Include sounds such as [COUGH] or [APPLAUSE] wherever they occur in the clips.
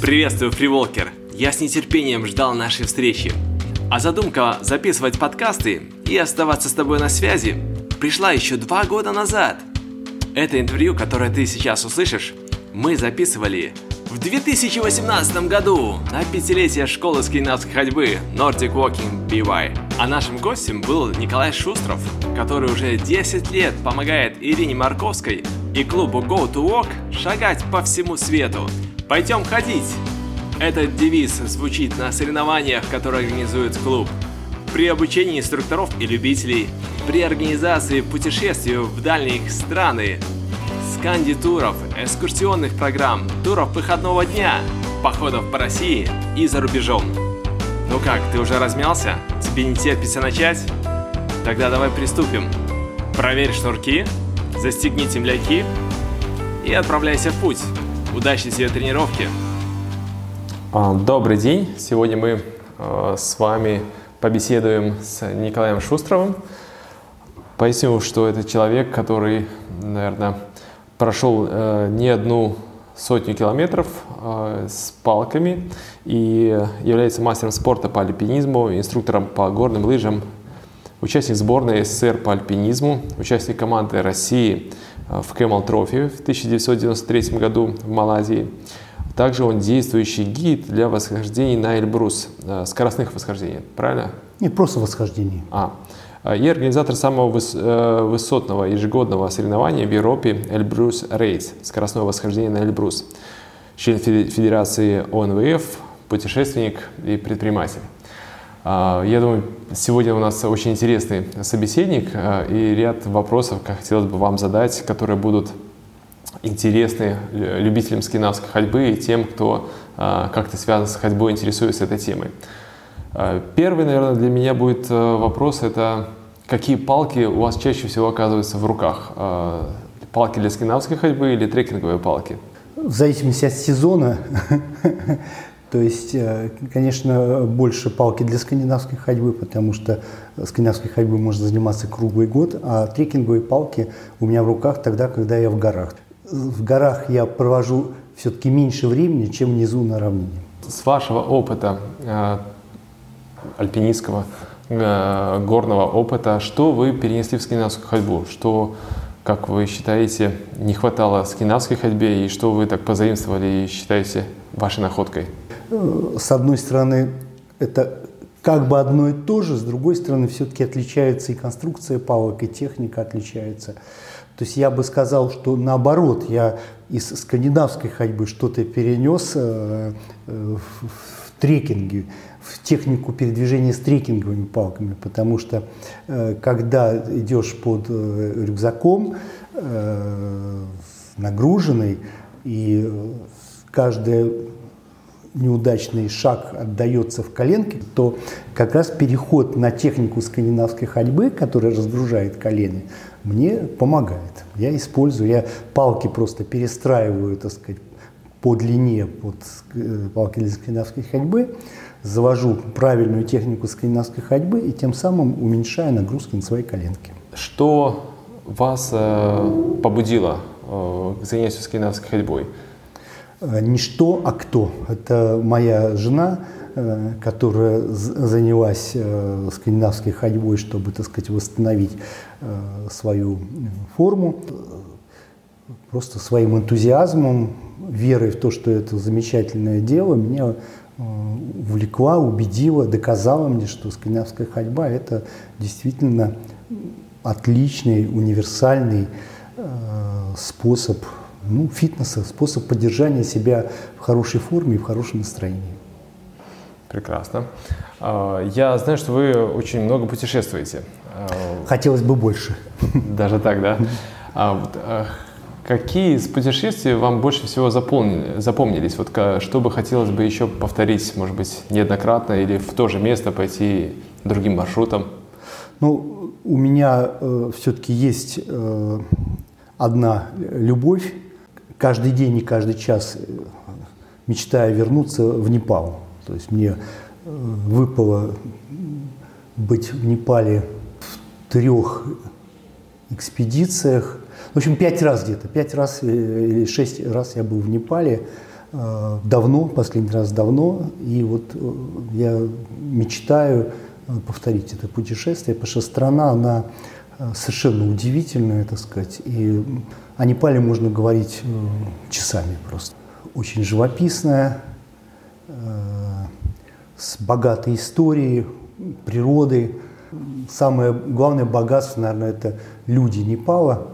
Приветствую, Фриволкер! Я с нетерпением ждал нашей встречи. А задумка записывать подкасты и оставаться с тобой на связи пришла еще два года назад. Это интервью, которое ты сейчас услышишь, мы записывали в 2018 году на пятилетие школы скандинавской ходьбы Nordic Walking BY. А нашим гостем был Николай Шустров, который уже 10 лет помогает Ирине Марковской и клубу Go to Walk шагать по всему свету. Пойдем ходить! Этот девиз звучит на соревнованиях, которые организует клуб. При обучении инструкторов и любителей, при организации путешествий в дальние страны, сканди-туров, экскурсионных программ, туров выходного дня, походов по России и за рубежом. Ну как, ты уже размялся? Тебе не терпится начать? Тогда давай приступим. Проверь шнурки, застегни темляки и отправляйся в путь. Удачной тебе тренировки! А, добрый день! Сегодня мы э, с вами побеседуем с Николаем Шустровым. Поясню, что это человек, который, наверное, прошел э, не одну сотню километров э, с палками и является мастером спорта по альпинизму, инструктором по горным лыжам, участник сборной СССР по альпинизму, участник команды России в Camel Trophy в 1993 году в Малайзии. Также он действующий гид для восхождений на Эльбрус, э, скоростных восхождений, правильно? Нет, просто восхождений. А, а, и организатор самого э, высотного ежегодного соревнования в Европе Эльбрус Рейс, скоростное восхождение на Эльбрус, член Федерации ОНВФ, путешественник и предприниматель. А, я думаю, сегодня у нас очень интересный собеседник а, и ряд вопросов, хотелось бы вам задать, которые будут интересны любителям скандинавской ходьбы и тем, кто как-то связан с ходьбой, интересуется этой темой. А, первый, наверное, для меня будет э, вопрос, это какие палки у вас чаще всего оказываются в руках? Палки для скандинавской ходьбы или трекинговые палки? В зависимости от сезона. То есть, э, конечно, больше палки для скандинавской ходьбы, потому что скандинавской ходьбой можно заниматься круглый год, а трекинговые палки у меня в руках тогда, когда я в горах. В горах я провожу все-таки меньше времени, чем внизу на равнине. С вашего опыта э, альпинистского э, горного опыта. Что вы перенесли в скандинавскую ходьбу? Что, как вы считаете, не хватало скандинавской ходьбе и что вы так позаимствовали и считаете вашей находкой? С одной стороны, это как бы одно и то же, с другой стороны, все-таки отличается и конструкция палок, и техника отличается. То есть я бы сказал, что наоборот, я из скандинавской ходьбы что-то перенес э, э, в трекинге в технику передвижения с трекинговыми палками, потому что э, когда идешь под рюкзаком, нагруженный, и каждый неудачный шаг отдается в коленке, то как раз переход на технику скандинавской ходьбы, которая разгружает колени, мне помогает. Я использую, я палки просто перестраиваю, так сказать, по длине под палки для скандинавской ходьбы, завожу правильную технику скандинавской ходьбы и тем самым уменьшаю нагрузки на свои коленки. Что вас э, побудило э, к занятию скандинавской ходьбой? Э, не что, а кто. Это моя жена, э, которая занялась э, скандинавской ходьбой, чтобы, так сказать, восстановить свою форму. Просто своим энтузиазмом, верой в то, что это замечательное дело, меня увлекла, убедила, доказала мне, что скандинавская ходьба – это действительно отличный, универсальный способ ну, фитнеса, способ поддержания себя в хорошей форме и в хорошем настроении. Прекрасно. А, я знаю, что вы очень много путешествуете. А, Хотелось бы больше. Даже так, да? А вот, а, Какие из путешествий вам больше всего запомнили, запомнились? Вот что бы хотелось бы еще повторить, может быть, неоднократно или в то же место пойти другим маршрутом? Ну, у меня э, все-таки есть э, одна любовь. Каждый день и каждый час э, мечтаю вернуться в Непал. То есть мне э, выпало быть в Непале в трех экспедициях – в общем, пять раз где-то, пять раз э, или шесть раз я был в Непале. давно, последний раз давно, и вот я мечтаю повторить это путешествие, потому что страна, она совершенно удивительная, так сказать, и о Непале можно говорить часами просто. Очень живописная, с богатой историей, природой. Самое главное богатство, наверное, это люди Непала.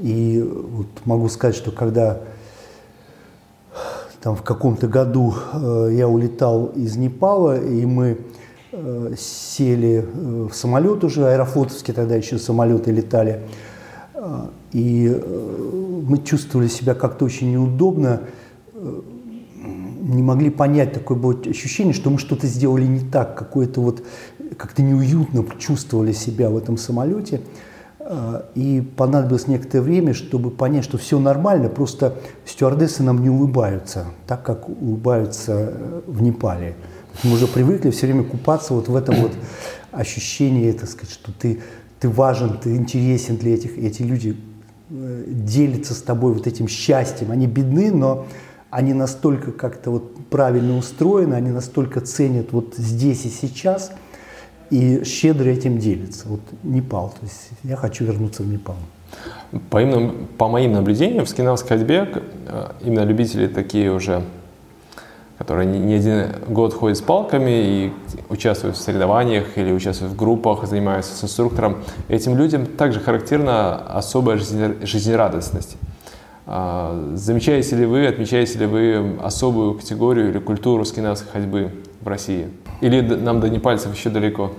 И вот могу сказать, что когда там в каком-то году э, я улетал из Непала, и мы э, сели э, в самолет уже, аэрофлотовские тогда еще самолеты летали, э, и э, мы чувствовали себя как-то очень неудобно, э, не могли понять, такое было ощущение, что мы что-то сделали не так, какое-то вот как-то неуютно чувствовали себя в этом самолете. А, и понадобилось некоторое время, чтобы понять, что все нормально, просто стюардессы нам не улыбаются, так как улыбаются э, в Непале. Мы уже привыкли все время купаться вот в этом вот ощущении, так сказать, что ты, ты важен, ты интересен для этих, эти люди э, делятся с тобой вот этим счастьем. Они бедны, но они настолько как-то вот правильно устроены, они настолько ценят вот здесь и сейчас, и щедро этим делятся. Вот Непал, то есть я хочу вернуться в Непал. По, именно, по моим наблюдениям, в скандинавской ходьбе э, именно любители такие уже, которые не, один год ходят с палками и участвуют в соревнованиях или участвуют в группах, занимаются с инструктором, этим людям также характерна особая жизнерадостность. А, замечаете ли вы, отмечаете ли вы особую категорию или культуру скандинавской ходьбы в России? Или нам до непальцев еще далеко?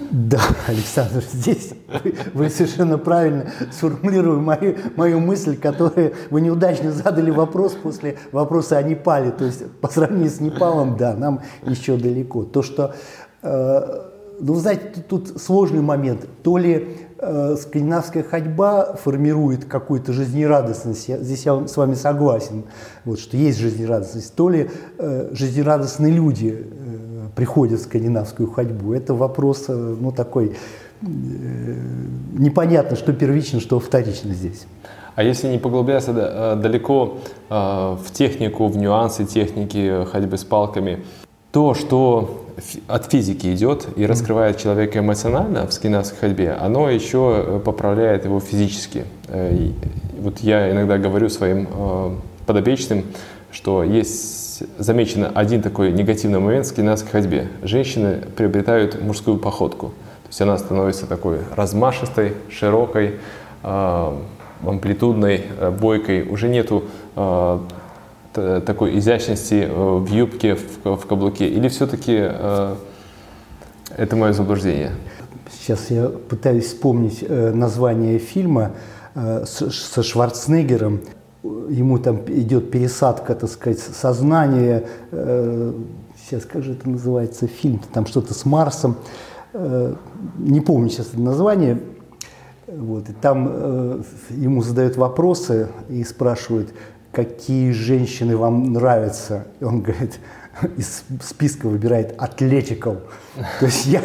Да, Александр, здесь вы, вы совершенно правильно сформулировали мою, мою мысль, которую вы неудачно задали вопрос после вопроса о Непале. То есть по сравнению с Непалом, да, нам еще далеко. То, что, э, ну, знаете, тут, тут сложный момент. То ли Э, скандинавская ходьба формирует какую-то жизнерадостность. Я, здесь я с вами согласен, вот, что есть жизнерадостность. То ли э, жизнерадостные люди э, приходят в скандинавскую ходьбу. Это вопрос э, ну, такой э, непонятно, что первично, что вторично здесь. А если не поглубляться э, далеко э, в технику, в нюансы техники ходьбы с палками, то, что от физики идет и раскрывает человека эмоционально в скандинавской ходьбе, оно еще поправляет его физически. И вот я иногда говорю своим подопечным, что есть замечен один такой негативный момент в скандинавской ходьбе. Женщины приобретают мужскую походку. То есть она становится такой размашистой, широкой, амплитудной, бойкой. Уже нету такой изящности э, в юбке, в, каблуке? Или все-таки э, это мое заблуждение? Сейчас я пытаюсь вспомнить э, название фильма э, со Шварценеггером. Ему там идет пересадка, так сказать, сознания. Э, сейчас, как же это называется, фильм, там что-то с Марсом. Э, не помню сейчас это название. Вот, и там э, ему задают вопросы и спрашивают, какие женщины вам нравятся. И он говорит, [LAUGHS] из списка выбирает атлетиков. То есть я,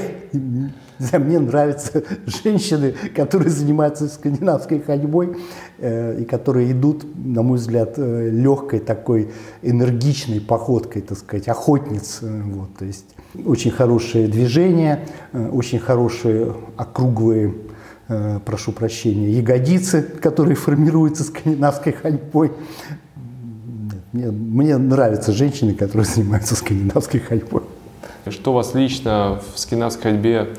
мне нравятся женщины, которые занимаются скандинавской ходьбой э, и которые идут, на мой взгляд, э, легкой такой энергичной походкой, так сказать, охотниц. Э, вот, то есть очень хорошее движение, э, очень хорошие округлые Э, прошу прощения, ягодицы, которые формируются скандинавской ходьбой. Мне, мне нравятся женщины, которые [LAUGHS] занимаются скандинавской ходьбой. Что вас лично в скандинавской ходьбе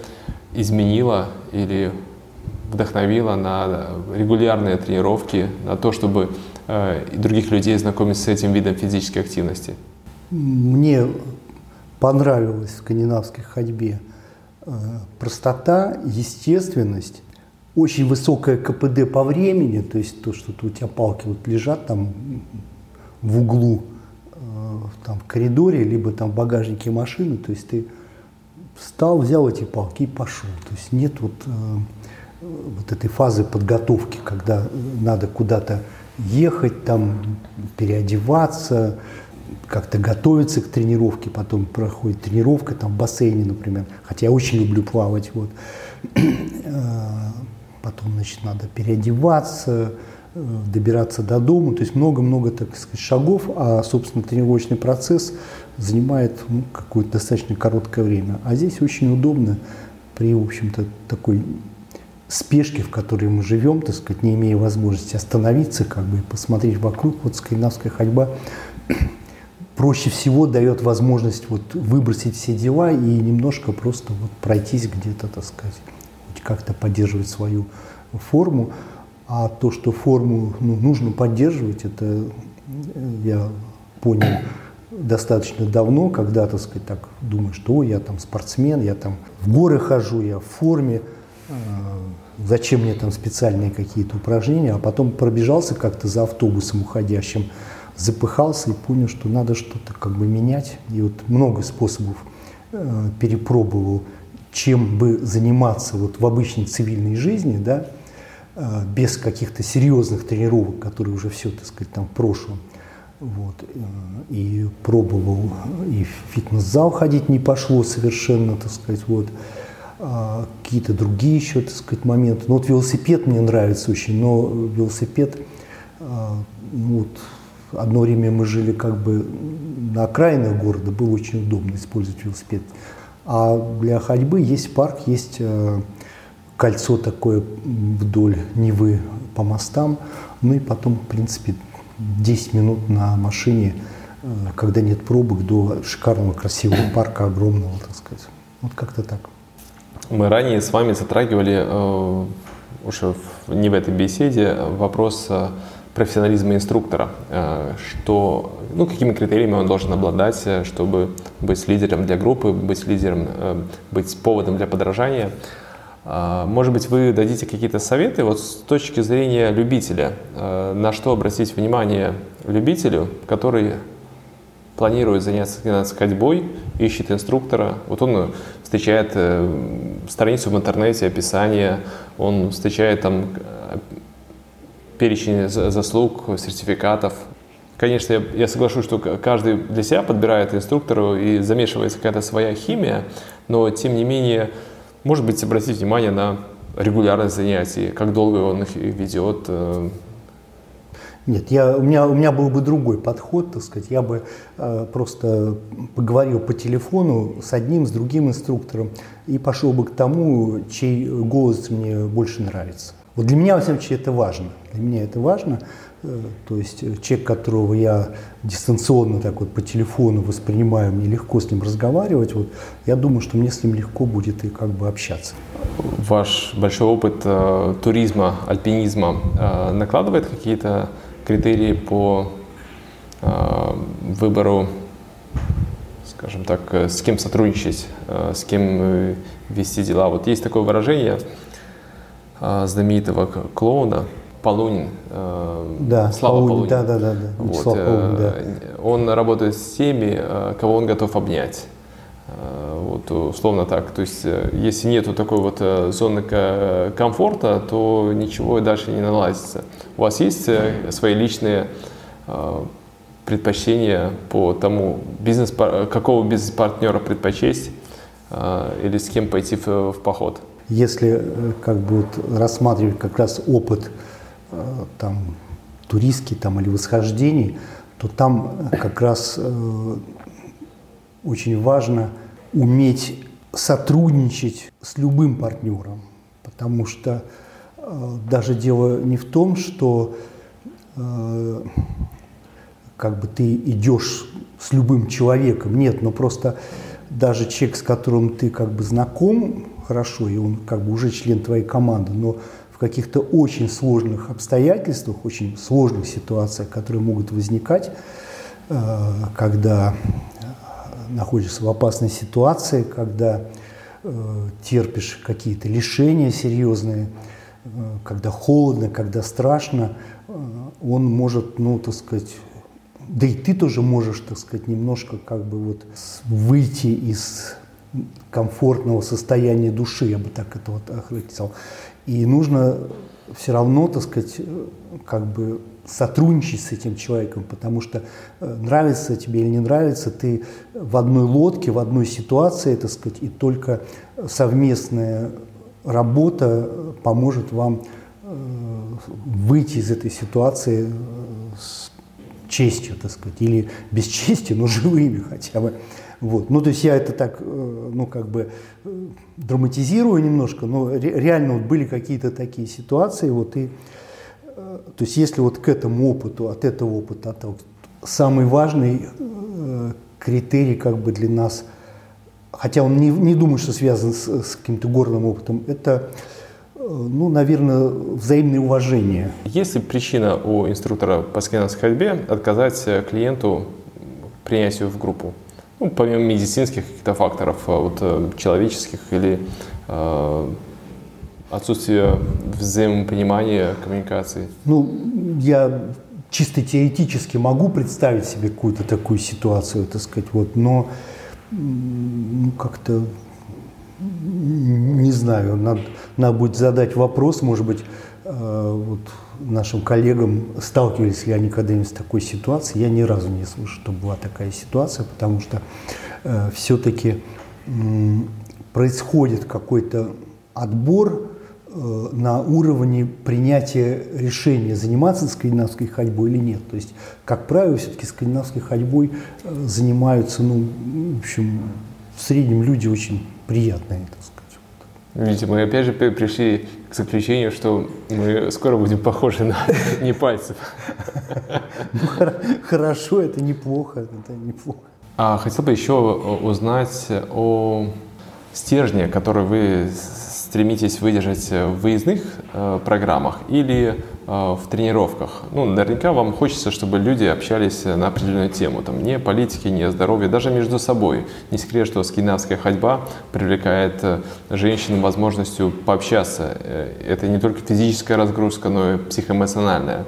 изменило или вдохновило на регулярные тренировки, на то, чтобы э, других людей знакомить с этим видом физической активности? Мне понравилась в скандинавской ходьбе э, простота, естественность очень высокое КПД по времени, то есть то, что у тебя палки вот лежат там в углу, э, там в коридоре, либо там в багажнике машины, то есть ты встал, взял эти палки и пошел. То есть нет вот, э, вот этой фазы подготовки, когда надо куда-то ехать, там переодеваться, как-то готовиться к тренировке, потом проходит тренировка там в бассейне, например, хотя я очень люблю плавать, вот. [CLEARS THROAT] Э, потом, значит, надо переодеваться, добираться до дома. То есть много-много, так сказать, шагов, а, собственно, тренировочный процесс занимает ну, какое-то достаточно короткое время. А здесь очень удобно при, в общем-то, такой спешке, в которой мы живем, так сказать, не имея возможности остановиться, как бы посмотреть вокруг, вот скандинавская ходьба [CLEARS THROAT] проще всего дает возможность вот выбросить все дела и немножко просто вот пройтись где-то, так сказать, как-то поддерживать свою форму. А то, что форму ну, нужно поддерживать, это э, я понял достаточно давно, когда, так сказать, так думаю, что я там спортсмен, я там в горы хожу, я в форме, э, зачем мне там специальные какие-то упражнения, а потом пробежался как-то за автобусом уходящим, запыхался и понял, что надо что-то как бы менять. И вот много способов э, перепробовал, чем бы заниматься вот в обычной цивильной жизни, да, без каких-то серьезных тренировок, которые уже все, так сказать, там в прошлом. Вот. Э, и пробовал, и в фитнес-зал ходить не пошло совершенно, так сказать, вот. А какие-то другие еще, так сказать, моменты. Ну вот велосипед мне нравится очень, но велосипед, а, ну, вот, одно время мы жили как бы на окраинах города, было очень удобно использовать велосипед. А для ходьбы есть парк, есть э, кольцо такое вдоль Невы по мостам. Ну и потом, в принципе, 10 минут на машине, э, когда нет пробок, до шикарного красивого [CLEARS THROAT] парка, огромного, так сказать. Вот как-то так. Мы ранее с вами затрагивали, э, уже не в этой беседе, вопрос э, профессионализма инструктора, э, что, ну, какими критериями он должен обладать, чтобы быть лидером для группы, быть лидером, э, быть поводом для подражания. Может быть, вы дадите какие-то советы вот с точки зрения любителя, на что обратить внимание любителю, который планирует заняться, ходьбой, ищет инструктора. Вот он встречает страницу в интернете, описание, он встречает там перечень заслуг, сертификатов. Конечно, я, я соглашусь, что каждый для себя подбирает инструктору и замешивается какая-то своя химия, но тем не менее, может быть, обратить внимание на регулярность занятий, как долго он их ведет. Э. Нет, я, у, меня, у меня был бы другой подход, так сказать. Я бы э, просто поговорил по телефону с одним, с другим инструктором и пошел бы к тому, чей голос мне больше нравится. Вот для меня, во всяком случае, это важно. Для меня это важно. Э, то есть э, человек, которого я дистанционно так вот по телефону воспринимаю, мне легко с ним разговаривать, вот, я думаю, что мне с ним легко будет и как бы общаться. Ваш большой опыт э, туризма, альпинизма э, накладывает какие-то критерии по э, выбору, скажем так, э, с кем сотрудничать, э, с кем вести дела? Вот есть такое выражение – знаменитого клоуна Полунин. Э, да, Слава Полунин. Полунин. Да, да, да. да. Вот, Слава Полунин, да. Э, он работает с теми, э, кого он готов обнять. Вот, условно так. То есть, если нету такой вот зоны комфорта, то ничего дальше не наладится. У вас есть свои личные предпочтения по тому, бизнес, какого бизнес-партнера предпочесть или с кем пойти в, в поход? Если э, как бы вот рассматривать как раз опыт э, там, туристский там, или восхождений, то там как раз э, очень важно уметь сотрудничать с любым партнером, потому что э, даже дело не в том, что э, как бы ты идешь с любым человеком, нет, но просто даже человек, с которым ты как бы знаком, хорошо, и он как бы уже член твоей команды, но в каких-то очень сложных обстоятельствах, очень сложных ситуациях, которые могут возникать, э, когда находишься в опасной ситуации, когда э, терпишь какие-то лишения серьезные, э, когда холодно, когда страшно, он может, ну, так сказать, да и ты тоже можешь, так сказать, немножко как бы вот выйти из комфортного состояния души, я бы так это вот охарактеризовал. И нужно все равно, так сказать, как бы сотрудничать с этим человеком, потому что э, нравится тебе или не нравится, ты в одной лодке, в одной ситуации, так сказать, и только совместная работа поможет вам э, выйти из этой ситуации честью, так сказать, или без чести, но [LAUGHS] живыми хотя бы. Вот. Ну, то есть я это так, э, ну, как бы э, драматизирую немножко, но реально вот были какие-то такие ситуации, вот и, то есть если вот к этому опыту, от этого опыта, от, самый важный критерий как бы для нас, хотя он не, не думаю, что связан с, с каким-то горным опытом, это ну, наверное, взаимное уважение. Есть ли причина у инструктора по скандинавской ходьбе отказать клиенту принятию в группу? Ну, помимо медицинских каких-то факторов, а вот, э, человеческих или э, отсутствие взаимопонимания, коммуникации? Ну, я чисто теоретически могу представить себе какую-то такую ситуацию, так сказать, вот, но ну, как-то не знаю, надо, надо будет задать вопрос, может быть, э, вот нашим коллегам, сталкивались ли они когда-нибудь с такой ситуацией. Я ни разу не слышал, что была такая ситуация, потому что э, все-таки э, происходит какой-то отбор э, на уровне принятия решения, заниматься скандинавской ходьбой или нет. То есть, как правило, все-таки скандинавской ходьбой э, занимаются, ну, в общем, в среднем люди очень приятные, так сказать. Видите, мы опять же пришли к заключению, что мы скоро будем похожи на [LAUGHS] не пальцев. Ну, хорошо, это неплохо, это неплохо. А хотел бы еще узнать о стержне, который вы стремитесь выдержать в выездных э, программах или э, в тренировках? Ну, наверняка вам хочется, чтобы люди общались на определенную тему, там, не политики, не здоровье, даже между собой. Не секрет, что скандинавская ходьба привлекает э, женщин возможностью пообщаться. Э, это не только физическая разгрузка, но и психоэмоциональная.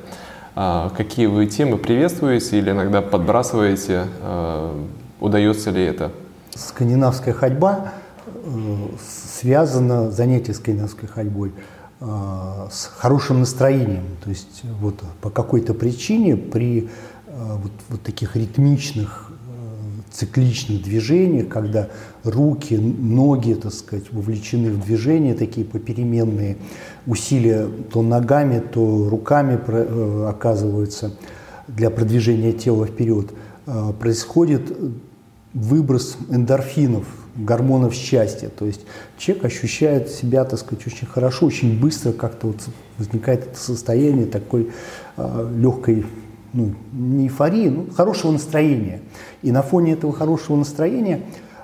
А какие вы темы приветствуете или иногда подбрасываете? Э, удается ли это? Скандинавская ходьба связано занятие скандинавской ходьбой а, с хорошим настроением. То есть вот по какой-то причине при а, вот, вот таких ритмичных, а, цикличных движениях, когда руки, ноги, так сказать, вовлечены в движение, такие попеременные усилия то ногами, то руками оказываются для продвижения тела вперед, происходит выброс эндорфинов, гормонов счастья. То есть человек ощущает себя, так сказать, очень хорошо, очень быстро как-то вот возникает это состояние такой э, легкой, ну, не эйфории, но хорошего настроения. И на фоне этого хорошего настроения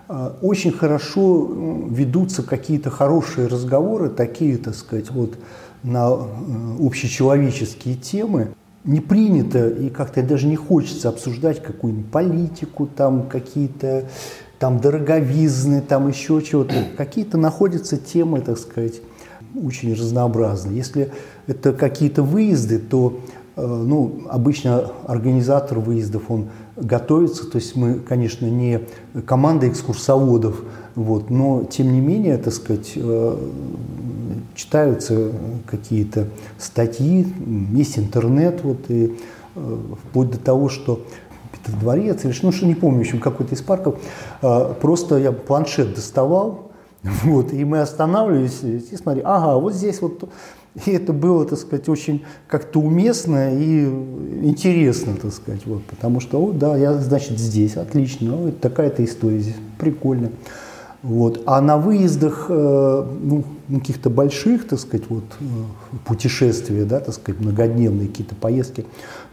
э, очень хорошо ведутся какие-то хорошие разговоры, такие, так сказать, вот на э, общечеловеческие темы не принято и как-то даже не хочется обсуждать какую-нибудь политику, там какие-то там дороговизны, там еще чего-то. Какие-то находятся темы, так сказать, очень разнообразные. Если это какие-то выезды, то э, ну, обычно организатор выездов, он готовится, то есть мы, конечно, не команда экскурсоводов, вот, но тем не менее, так сказать, э, читаются какие-то статьи, есть интернет, вот, и э, вплоть до того, что Питер дворец, или ну что не помню, в общем, какой-то из парков, э, просто я планшет доставал, [LAUGHS] вот, и мы останавливались и смотри, ага, вот здесь вот и это было, так сказать, очень как-то уместно и интересно, так сказать, вот, потому что, вот, да, я, значит, здесь, отлично, ну, такая-то история здесь, прикольно. Вот. А на выездах, э, ну, каких-то больших, так сказать, вот, э, путешествия, да, так сказать, многодневные какие-то поездки,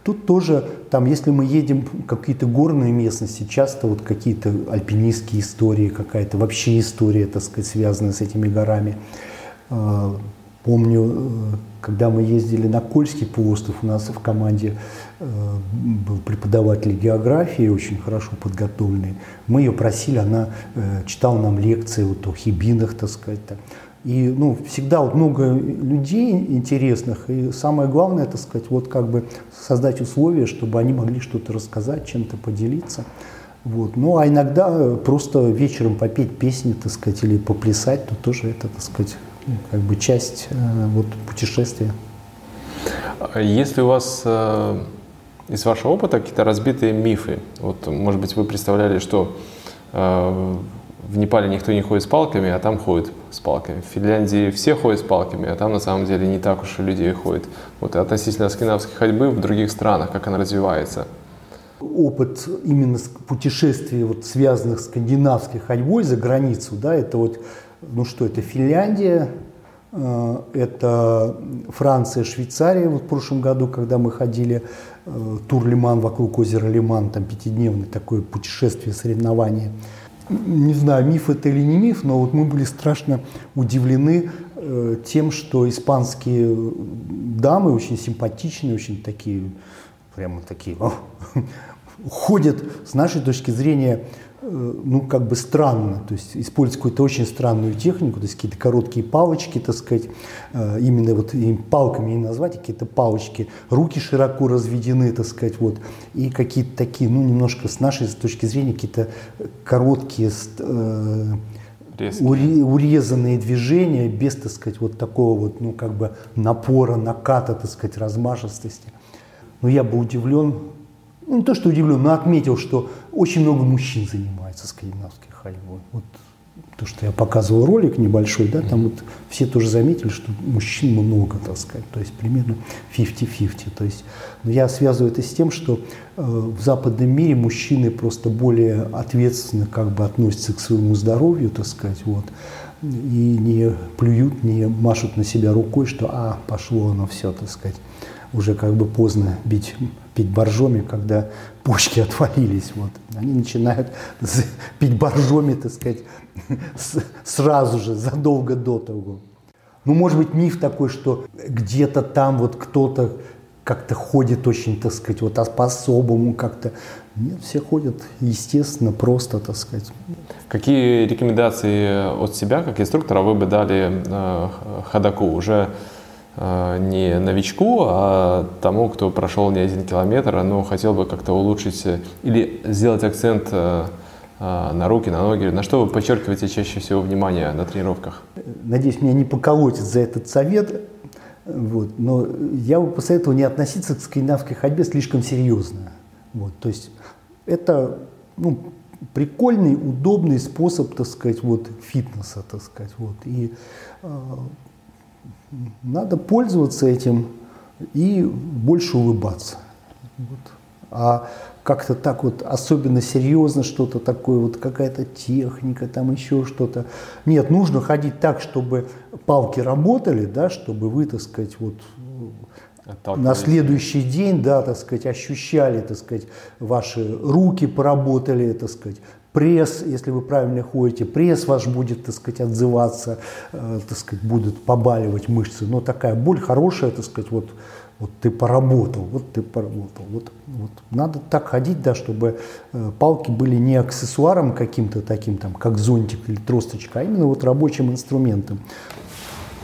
тут тоже, там, если мы едем в какие-то горные местности, часто вот какие-то альпинистские истории, какая-то вообще история, так сказать, связанная с этими горами. Э, помню, когда мы ездили на Кольский полуостров, у нас в команде э, был преподаватель географии, очень хорошо подготовленный. Мы ее просили, она э, читала нам лекции вот, о хибинах, так сказать. И ну, всегда вот много людей интересных, и самое главное, так сказать, вот как бы создать условия, чтобы они могли что-то рассказать, чем-то поделиться. Вот. Ну, а иногда просто вечером попеть песни, так сказать, или поплясать, то тоже это, так сказать, как бы часть э, вот, путешествия. Если у вас э, из вашего опыта какие-то разбитые мифы, вот, может быть, вы представляли, что э, в Непале никто не ходит с палками, а там ходят с палками. В Финляндии все ходят с палками, а там на самом деле не так уж и людей ходит. Вот и относительно скандинавской ходьбы в других странах, как она развивается. Опыт именно путешествий, вот, связанных с скандинавской ходьбой за границу, да, это вот, ну что, это Финляндия, э, это Франция, Швейцария. Вот в прошлом году, когда мы ходили э, тур Лиман вокруг озера Лиман, там пятидневное такое путешествие, соревнование – не знаю, миф это или не миф, но вот мы были страшно удивлены э, тем, что испанские дамы очень симпатичные, очень такие, прямо такие, [LAUGHS] ходят с нашей точки зрения Э, ну, как бы странно, то есть используют какую-то очень странную технику, то есть какие-то короткие палочки, так сказать, э, именно вот им палками не назвать, а какие-то палочки, руки широко разведены, так сказать, вот, и какие-то такие, ну, немножко с нашей точки зрения, какие-то короткие, э, урезанные движения, без, так сказать, вот такого вот, ну, как бы напора, наката, так сказать, размашистости. Но я бы удивлен, не то, что удивлен, но отметил, что очень много мужчин занимается скандинавской ходьбой. Вот то, что я показывал ролик небольшой, да, там вот все тоже заметили, что мужчин много, так сказать, то есть примерно 50-50. То есть, но я связываю это с тем, что э, в западном мире мужчины просто более ответственно как бы относятся к своему здоровью, так сказать, вот, и не плюют, не машут на себя рукой, что а, пошло оно все, так сказать уже как бы поздно бить, пить боржоми, когда почки [LAUGHS] отвалились. Вот. Они начинают пить боржоми, так сказать, [LAUGHS] сразу же, задолго до того. Ну, может быть, миф такой, что где-то там вот кто-то как-то ходит очень, так сказать, вот а по-особому как-то. Нет, все ходят естественно, просто, так сказать. Какие рекомендации от себя, как инструктора, вы бы дали э, ходаку? Уже не новичку, а тому, кто прошел не один километр, но хотел бы как-то улучшить э, или сделать акцент э, на руки, на ноги? На что вы подчеркиваете чаще всего внимание на тренировках? Надеюсь, меня не поколотит за этот совет, вот, но я бы посоветовал не относиться к скандинавской ходьбе слишком серьезно. Вот, то есть это ну, прикольный, удобный способ, так сказать, вот, фитнеса, так сказать. Вот, и надо пользоваться этим и больше улыбаться. Вот. А как-то так вот особенно серьезно что-то такое, вот какая-то техника, там еще что-то. Нет, нужно ходить так, чтобы палки работали, да, чтобы вы, так сказать, вот на следующий день, да, так сказать, ощущали, так сказать, ваши руки поработали, так сказать, пресс, если вы правильно ходите, пресс ваш будет, так сказать, отзываться, э, так сказать, будут побаливать мышцы, но такая боль хорошая, так сказать, вот, вот ты поработал, вот ты поработал. Вот, вот. Надо так ходить, да, чтобы э, палки были не аксессуаром каким-то таким, там, как зонтик или тросточка, а именно вот рабочим инструментом.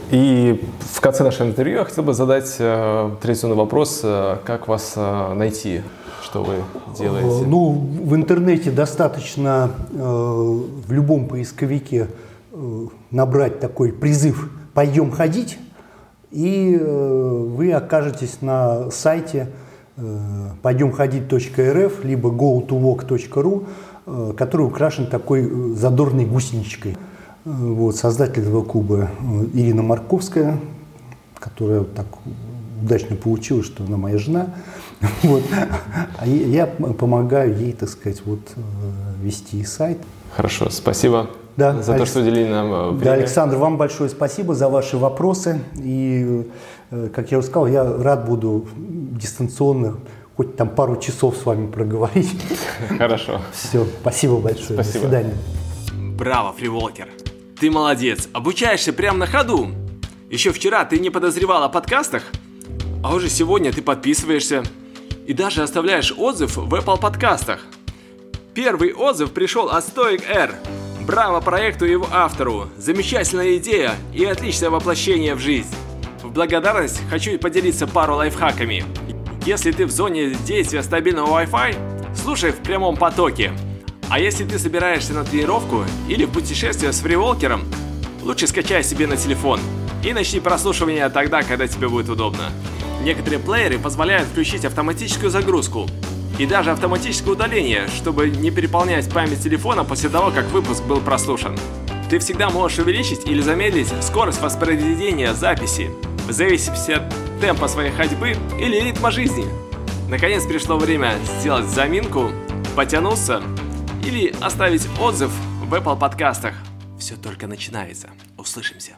И в конце нашего интервью я хотел бы задать э, традиционный вопрос, э, как вас э, найти? Что вы делаете? Ну, в интернете достаточно э, в любом поисковике э, набрать такой призыв «Пойдем ходить», и э, вы окажетесь на сайте э, пойдемходить.рф либо go2walk.ru, э, который украшен такой э, задорной гусеничкой. Э, вот, создатель этого клуба э, Ирина Марковская, которая так удачно получилось, что она моя жена. [LAUGHS] Вот. А я помогаю ей, так сказать, вот э, вести сайт. Хорошо, спасибо да, за Алекс... то, что уделили нам э, время. Да, Александр, вам большое спасибо за ваши вопросы. И, э, как я уже сказал, я рад буду дистанционно хоть там пару часов с вами проговорить. [LAUGHS] Хорошо. Все, спасибо большое. Спасибо. До свидания. Браво, фриволкер. Ты молодец. Обучаешься прямо на ходу. Еще вчера ты не подозревал о подкастах, а уже сегодня ты подписываешься и даже оставляешь отзыв в Apple подкастах. Первый отзыв пришел от Stoic R. Браво проекту и его автору. Замечательная идея и отличное воплощение в жизнь. В благодарность хочу поделиться пару лайфхаками. Если ты в зоне действия стабильного Wi-Fi, слушай в прямом потоке. А если ты собираешься на тренировку или в путешествие с фриволкером, лучше скачай себе на телефон и начни прослушивание тогда, когда тебе будет удобно. Некоторые плееры позволяют включить автоматическую загрузку. и даже автоматическое удаление, чтобы не переполнять память телефона после того, как выпуск был прослушан. Ты всегда можешь увеличить или замедлить скорость воспроизведения записи, в зависимости от темпа своей ходьбы или ритма жизни. Наконец пришло время сделать заминку, потянуться или оставить отзыв в Apple подкастах. Все только начинается. Услышимся.